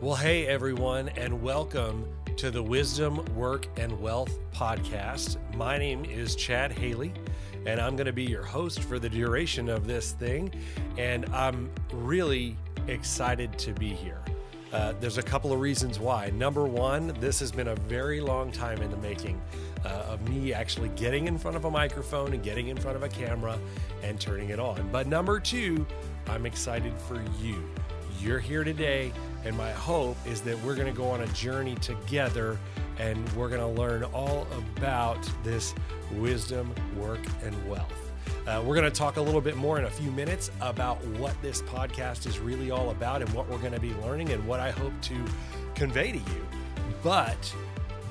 Well, hey, everyone, and welcome to the Wisdom, Work, and Wealth podcast. My name is Chad Haley, and I'm going to be your host for the duration of this thing. And I'm really excited to be here. Uh, there's a couple of reasons why. Number one, this has been a very long time in the making uh, of me actually getting in front of a microphone and getting in front of a camera and turning it on. But number two, I'm excited for you. You're here today and my hope is that we're going to go on a journey together and we're going to learn all about this wisdom, work, and wealth. Uh, we're going to talk a little bit more in a few minutes about what this podcast is really all about and what we're going to be learning and what I hope to convey to you. But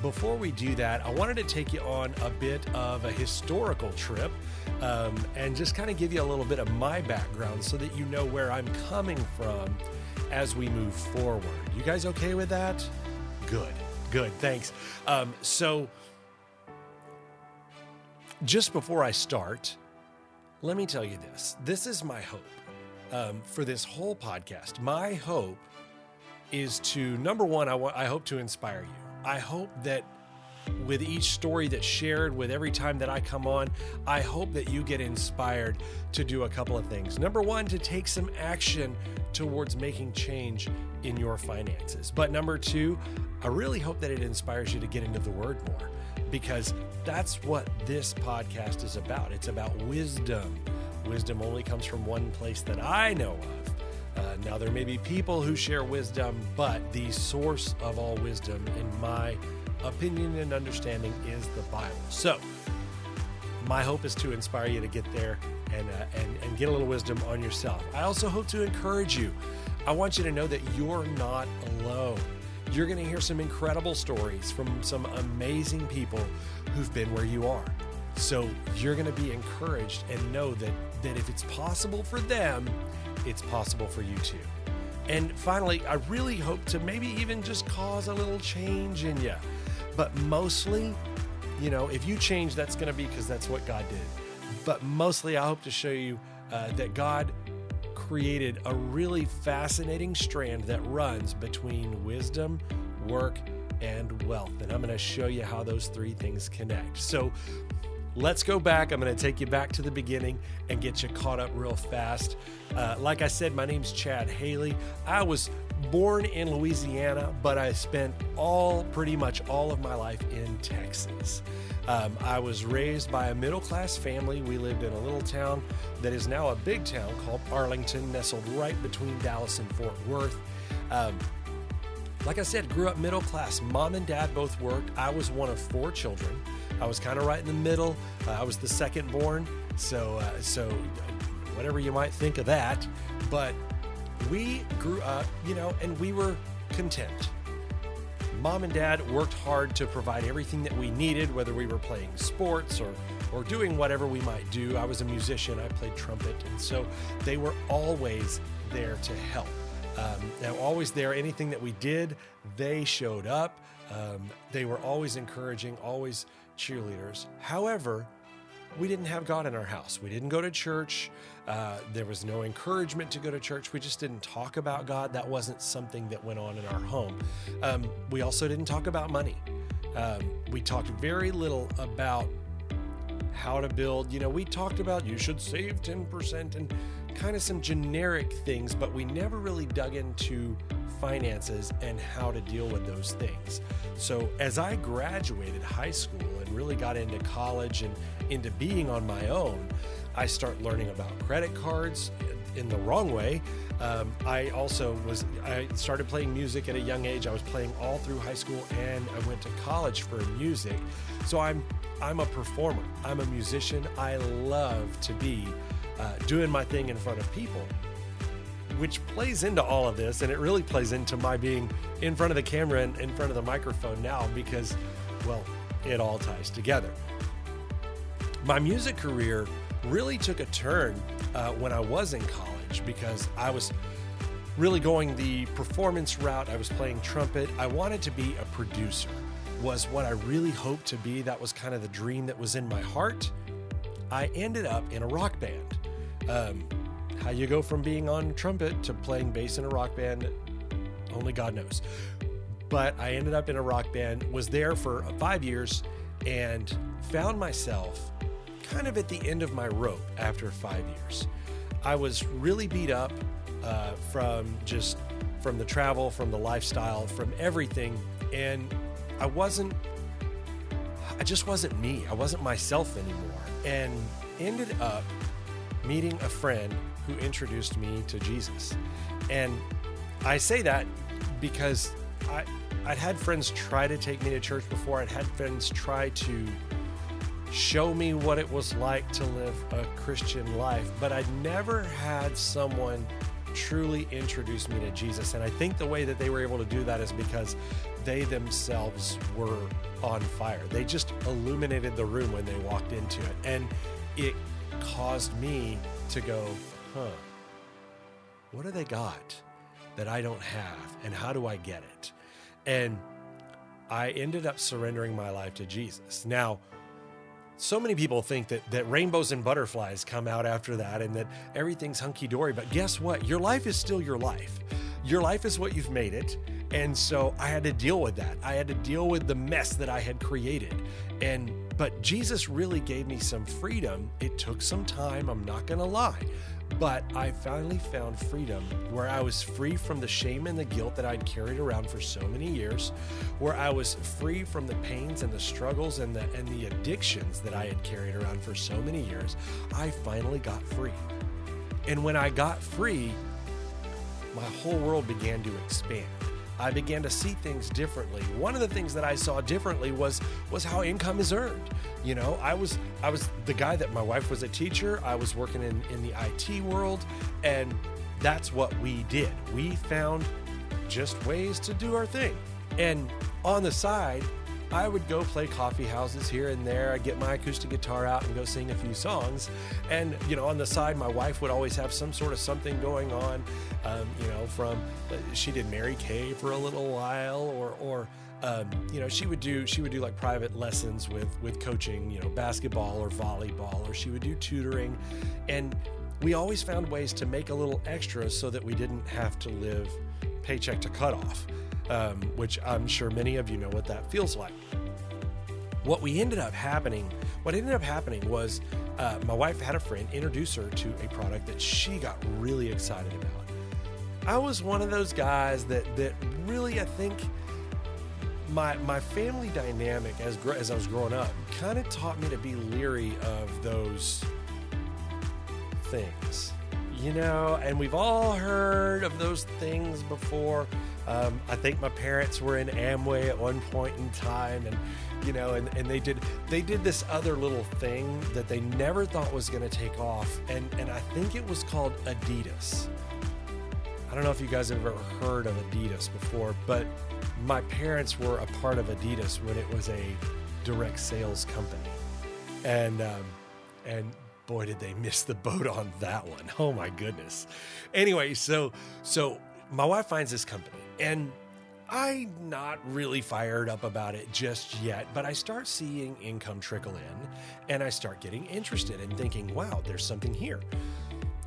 before we do that, I wanted to take you on a bit of a historical trip um, and just kind of give you a little bit of my background so that you know where I'm coming from as we move forward. You guys okay with that? Good, good, thanks. Um, so, just before I start, let me tell you this this is my hope um, for this whole podcast. My hope is to, number one, I, I hope to inspire you. I hope that with each story that's shared, with every time that I come on, I hope that you get inspired to do a couple of things. Number one, to take some action towards making change in your finances. But number two, I really hope that it inspires you to get into the word more because that's what this podcast is about. It's about wisdom. Wisdom only comes from one place that I know of. Uh, now, there may be people who share wisdom, but the source of all wisdom, in my opinion and understanding is the Bible. So, my hope is to inspire you to get there and, uh, and, and get a little wisdom on yourself. I also hope to encourage you. I want you to know that you're not alone. You're going to hear some incredible stories from some amazing people who've been where you are. So you're going to be encouraged and know that, that if it's possible for them, it's possible for you too. And finally, I really hope to maybe even just cause a little change in you. But mostly, you know, if you change, that's going to be because that's what God did. But mostly, I hope to show you uh, that God created a really fascinating strand that runs between wisdom, work, and wealth. And I'm going to show you how those three things connect. So, let's go back. I'm going to take you back to the beginning and get you caught up real fast. Uh, like I said, my name's Chad Haley. I was born in Louisiana, but I spent all pretty much all of my life in Texas. Um, I was raised by a middle class family. We lived in a little town that is now a big town called Arlington, nestled right between Dallas and Fort Worth. Um, like I said, grew up middle class. Mom and dad both worked. I was one of four children. I was kind of right in the middle. Uh, I was the second born, so uh, so whatever you might think of that. But we grew up, you know, and we were content. Mom and dad worked hard to provide everything that we needed, whether we were playing sports or or doing whatever we might do. I was a musician. I played trumpet, and so they were always there to help. Um, now, always there. Anything that we did, they showed up. Um, they were always encouraging, always cheerleaders. However, we didn't have God in our house. We didn't go to church. Uh, there was no encouragement to go to church. We just didn't talk about God. That wasn't something that went on in our home. Um, we also didn't talk about money. Um, we talked very little about how to build. You know, we talked about you should save 10% and kind of some generic things, but we never really dug into finances and how to deal with those things. So, as I graduated high school really got into college and into being on my own, I start learning about credit cards in the wrong way. Um, I also was I started playing music at a young age. I was playing all through high school and I went to college for music. So I'm I'm a performer. I'm a musician. I love to be uh, doing my thing in front of people, which plays into all of this, and it really plays into my being in front of the camera and in front of the microphone now because, well, it all ties together. My music career really took a turn uh, when I was in college because I was really going the performance route. I was playing trumpet. I wanted to be a producer, was what I really hoped to be. That was kind of the dream that was in my heart. I ended up in a rock band. Um, how you go from being on trumpet to playing bass in a rock band, Only God knows. But I ended up in a rock band, was there for five years, and found myself kind of at the end of my rope after five years. I was really beat up uh, from just from the travel, from the lifestyle, from everything, and I wasn't. I just wasn't me. I wasn't myself anymore, and ended up meeting a friend who introduced me to Jesus. And I say that because I I'd had friends try to take me to church before. I'd had friends try to show me what it was like to live a Christian life, but I'd never had someone truly introduce me to Jesus. And I think the way that they were able to do that is because they themselves were on fire. They just illuminated the room when they walked into it. And it caused me to go, huh, what do they got that I don't have? And how do I get it? And I ended up surrendering my life to Jesus. Now, so many people think that that rainbows and butterflies come out after that and that everything's hunky dory but guess what? Your life is still your life. Your life is what you've made it. And so i had to deal with that. I had to deal with the mess that i had created. And but jesus really gave me some freedom. It took some time i'm not going to lie but I finally found freedom where I was free from the shame and the guilt that I'd carried around for so many years, where I was free from the pains and the struggles and the and the addictions that I had carried around for so many years. I finally got free. And when I got free, my whole world began to expand. I began to see things differently. One of the things that I saw differently was was how income is earned. You know, I was I was the guy that my wife was a teacher. I was working in in the IT world, and that's what we did. We found just ways to do our thing. And on the side, I would go play coffee houses here and there. I'd get my acoustic guitar out and go sing a few songs. And, you know, on the side, my wife would always have some sort of something going on. Um, you know, from uh, she did Mary Kay for a little while, or, or, um, you know, she would do she would do like private lessons with with coaching, you know, basketball or volleyball, or she would do tutoring, and we always found ways to make a little extra so that we didn't have to live paycheck to cut off um, which I'm sure many of you know what that feels like. What we ended up happening, what ended up happening was uh, my wife had a friend introduce her to a product that she got really excited about. I was one of those guys that that really I think my my family dynamic as as I was growing up kind of taught me to be leery of those things. You know, and we've all heard of those things before. Um, I think my parents were in Amway at one point in time, and you know, and, and they did they did this other little thing that they never thought was going to take off, and and I think it was called Adidas. I don't know if you guys have ever heard of Adidas before, but my parents were a part of Adidas when it was a direct sales company, and um, and boy did they miss the boat on that one. Oh my goodness. Anyway, so so my wife finds this company and I'm not really fired up about it just yet, but I start seeing income trickle in and I start getting interested and thinking, wow, there's something here.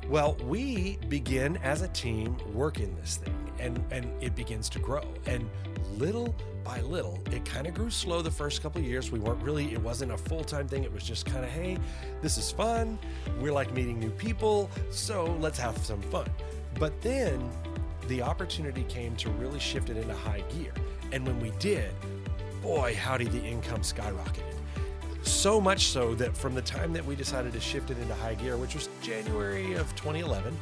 Well, we begin as a team working this thing and, and it begins to grow. And little by little, it kind of grew slow the first couple of years. We weren't really, it wasn't a full time thing. It was just kind of, hey, this is fun. We're like meeting new people. So let's have some fun. But then the opportunity came to really shift it into high gear. And when we did, boy, howdy, the income skyrocketed. So much so that from the time that we decided to shift it into high gear, which was January of 2011,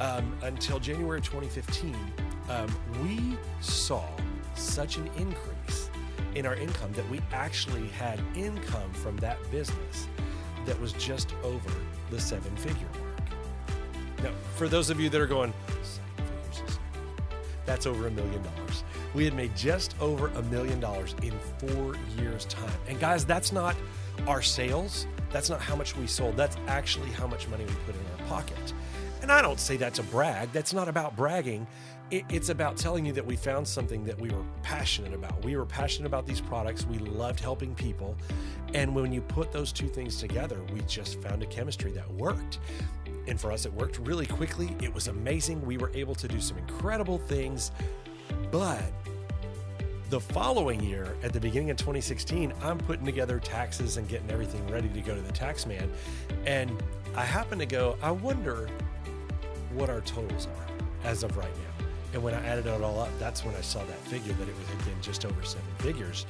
um, until January 2015, um, we saw such an increase in our income that we actually had income from that business that was just over the seven figure mark. Now, for those of you that are going, that's over a million dollars. We had made just over a million dollars in four years' time. And guys, that's not our sales. That's not how much we sold. That's actually how much money we put in our pocket. And I don't say that to brag. That's not about bragging. It's about telling you that we found something that we were passionate about. We were passionate about these products. We loved helping people. And when you put those two things together, we just found a chemistry that worked. And for us, it worked really quickly. It was amazing. We were able to do some incredible things. But the following year, at the beginning of 2016, I'm putting together taxes and getting everything ready to go to the tax man. And I happen to go, I wonder what our totals are as of right now. And when I added it all up, that's when I saw that figure that it had been just over seven figures.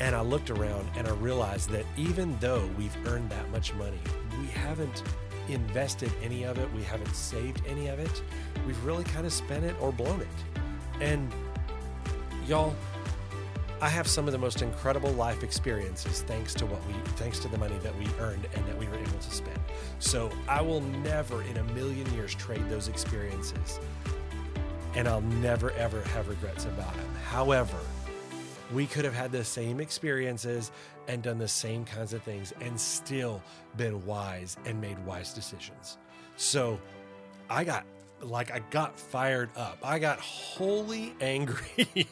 And I looked around and I realized that even though we've earned that much money, we haven't invested any of it, we haven't saved any of it. We've really kind of spent it or blown it. And y'all, I have some of the most incredible life experiences thanks to what we thanks to the money that we earned and that we were able to spend. So I will never in a million years trade those experiences. And I'll never ever have regrets about them. However, we could have had the same experiences and done the same kinds of things and still been wise and made wise decisions. So I got like I got fired up. I got wholly angry.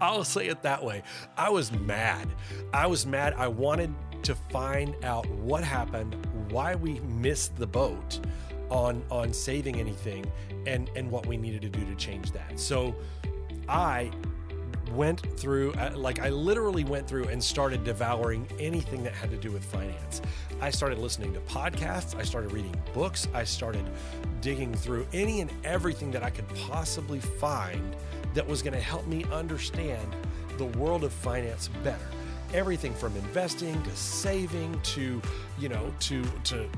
I'll say it that way. I was mad. I was mad. I wanted to find out what happened, why we missed the boat on on saving anything and and what we needed to do to change that. So I went through, uh, like, I literally went through and started devouring anything that had to do with finance. I started listening to podcasts, I started reading books, I started digging through any and everything that I could possibly find that was going to help me understand the world of finance better. Everything from investing to saving to you know to to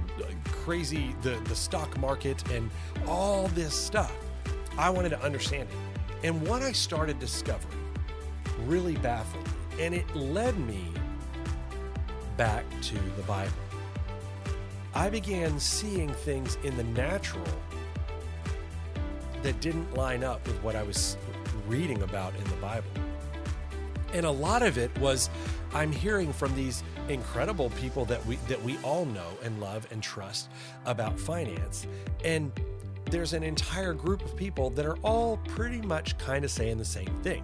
crazy the the stock market and all this stuff. I wanted to understand it. And what i started discovering really baffled me. And it led me back to the Bible. I began seeing things in the natural that didn't line up with what I was reading about in the Bible. And a lot of it was I'm hearing from these incredible people that we that we all know and love and trust about finance. And there's an entire group of people that are all pretty much kind of saying the same thing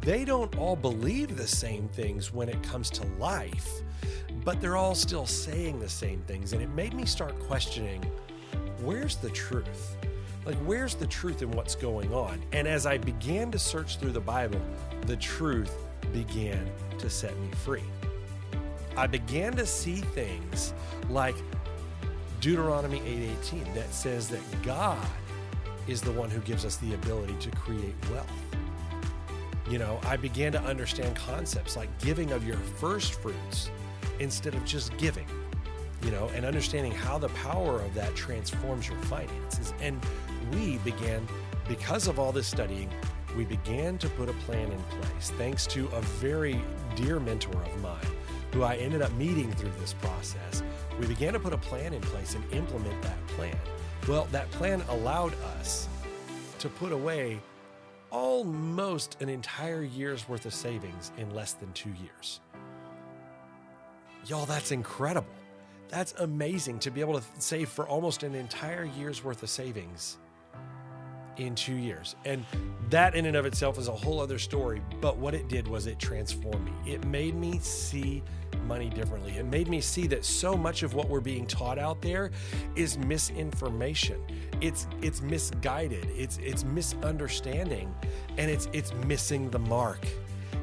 they don't all believe the same things when it comes to life, but they're all still saying the same things. And it made me start questioning where's the truth? Like, where's the truth in what's going on? And as I began to search through the Bible, the truth began to set me free. I began to see things like Deuteronomy 8:18 that says that God is the one who gives us the ability to create wealth you know, I began to understand concepts like giving of your first fruits instead of just giving, you know, and understanding how the power of that transforms your finances. And we began, because of all this studying, we began to put a plan in place thanks to a very dear mentor of mine who I ended up meeting through this process. We began to put a plan in place and implement that plan. Well, that plan allowed us to put away almost an entire year's worth of savings in less than two years. Y'all, that's incredible. That's amazing to be able to save for almost an entire year's worth of savings in two years. And that, in and of itself, is a whole other story. But what it did was it transformed me. It made me see money differently. It made me see that so much of what we're being taught out there is misinformation. It's it's misguided. It's it's misunderstanding and it's it's missing the mark.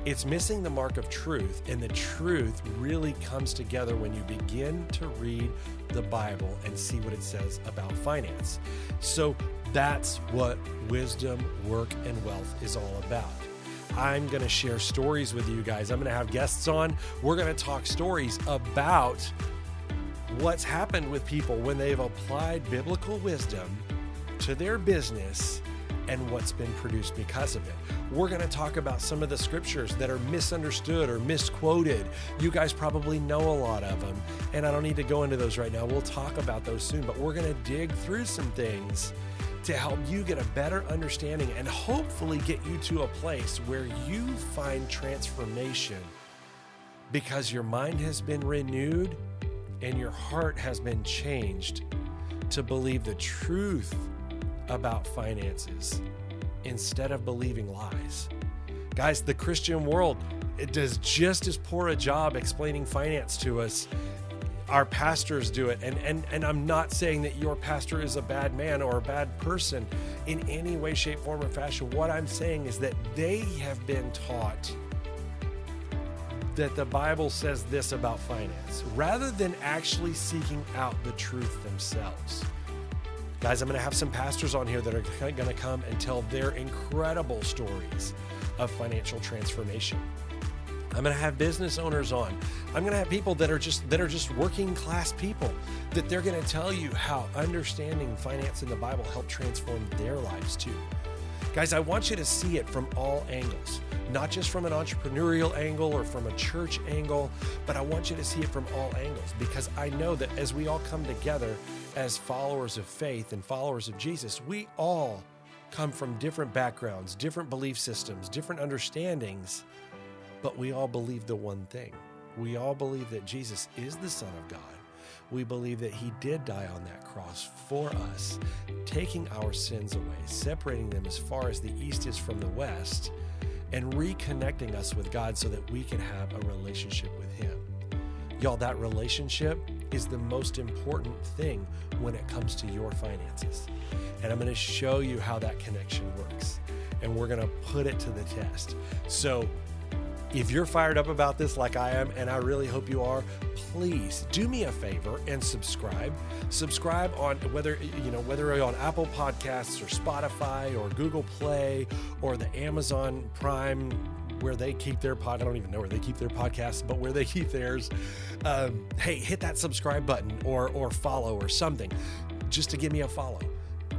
It's missing the mark of truth, and the truth really comes together when you begin to read the Bible and see what it says about finance. So that's what wisdom, work, and wealth is all about. I'm going to share stories with you guys. I'm going to have guests on. We're going to talk stories about what's happened with people when they've applied biblical wisdom to their business and what's been produced because of it. We're going to talk about some of the scriptures that are misunderstood or misquoted. You guys probably know a lot of them, and I don't need to go into those right now. We'll talk about those soon, but we're going to dig through some things to help you get a better understanding and hopefully get you to a place where you find transformation because your mind has been renewed and your heart has been changed to believe the truth about finances instead of believing lies. Guys, the Christian world it does just as poor a job explaining finance to us our pastors do it. And, and, and I'm not saying that your pastor is a bad man or a bad person in any way, shape, form, or fashion. What I'm saying is that they have been taught that the Bible says this about finance rather than actually seeking out the truth themselves. Guys, I'm going to have some pastors on here that are going to come and tell their incredible stories of financial transformation. I'm going to have business owners on. I'm going to have people that are just that are just working class people that they're going to tell you how understanding finance in the Bible helped transform their lives too. Guys, I want you to see it from all angles, not just from an entrepreneurial angle or from a church angle, but I want you to see it from all angles because I know that as we all come together as followers of faith and followers of Jesus, we all come from different backgrounds, different belief systems, different understandings but we all believe the one thing. We all believe that Jesus is the Son of God. We believe that He did die on that cross for us, taking our sins away, separating them as far as the east is from the west, and reconnecting us with God so that we can have a relationship with Him. Y'all, that relationship is the most important thing when it comes to your finances. And I'm going to show you how that connection works. And we're going to put it to the test. So, if you're fired up about this like I am, and I really hope you are, please do me a favor and subscribe. Subscribe on whether you know whether on Apple Podcasts or Spotify or Google Play or the Amazon Prime where they keep their pod. I don't even know where they keep their podcasts, but where they keep theirs. Um, hey, hit that subscribe button or or follow or something, just to give me a follow.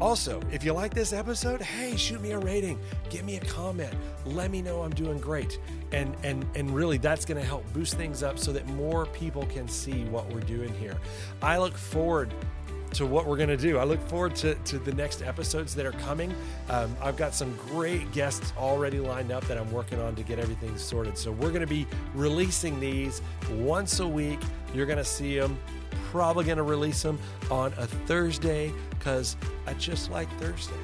Also, if you like this episode, hey, shoot me a rating, give me a comment, let me know I'm doing great. And and and really that's going to help boost things up so that more people can see what we're doing here. I look forward to what we're going to do. I look forward to, to the next episodes that are coming. Um, I've got some great guests already lined up that I'm working on to get everything sorted. So we're going to be releasing these once a week. You're going to see them probably going to release them on a Thursday because I just like Thursday.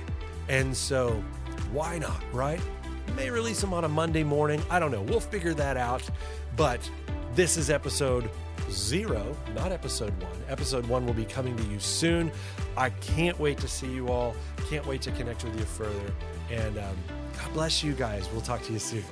And so, why not, right? May release them on a Monday morning. I don't know. We'll figure that out. But this is episode zero, not episode one. Episode one will be coming to you soon. I can't wait to see you all. Can't wait to connect with you further. And um, God bless you guys. We'll talk to you soon.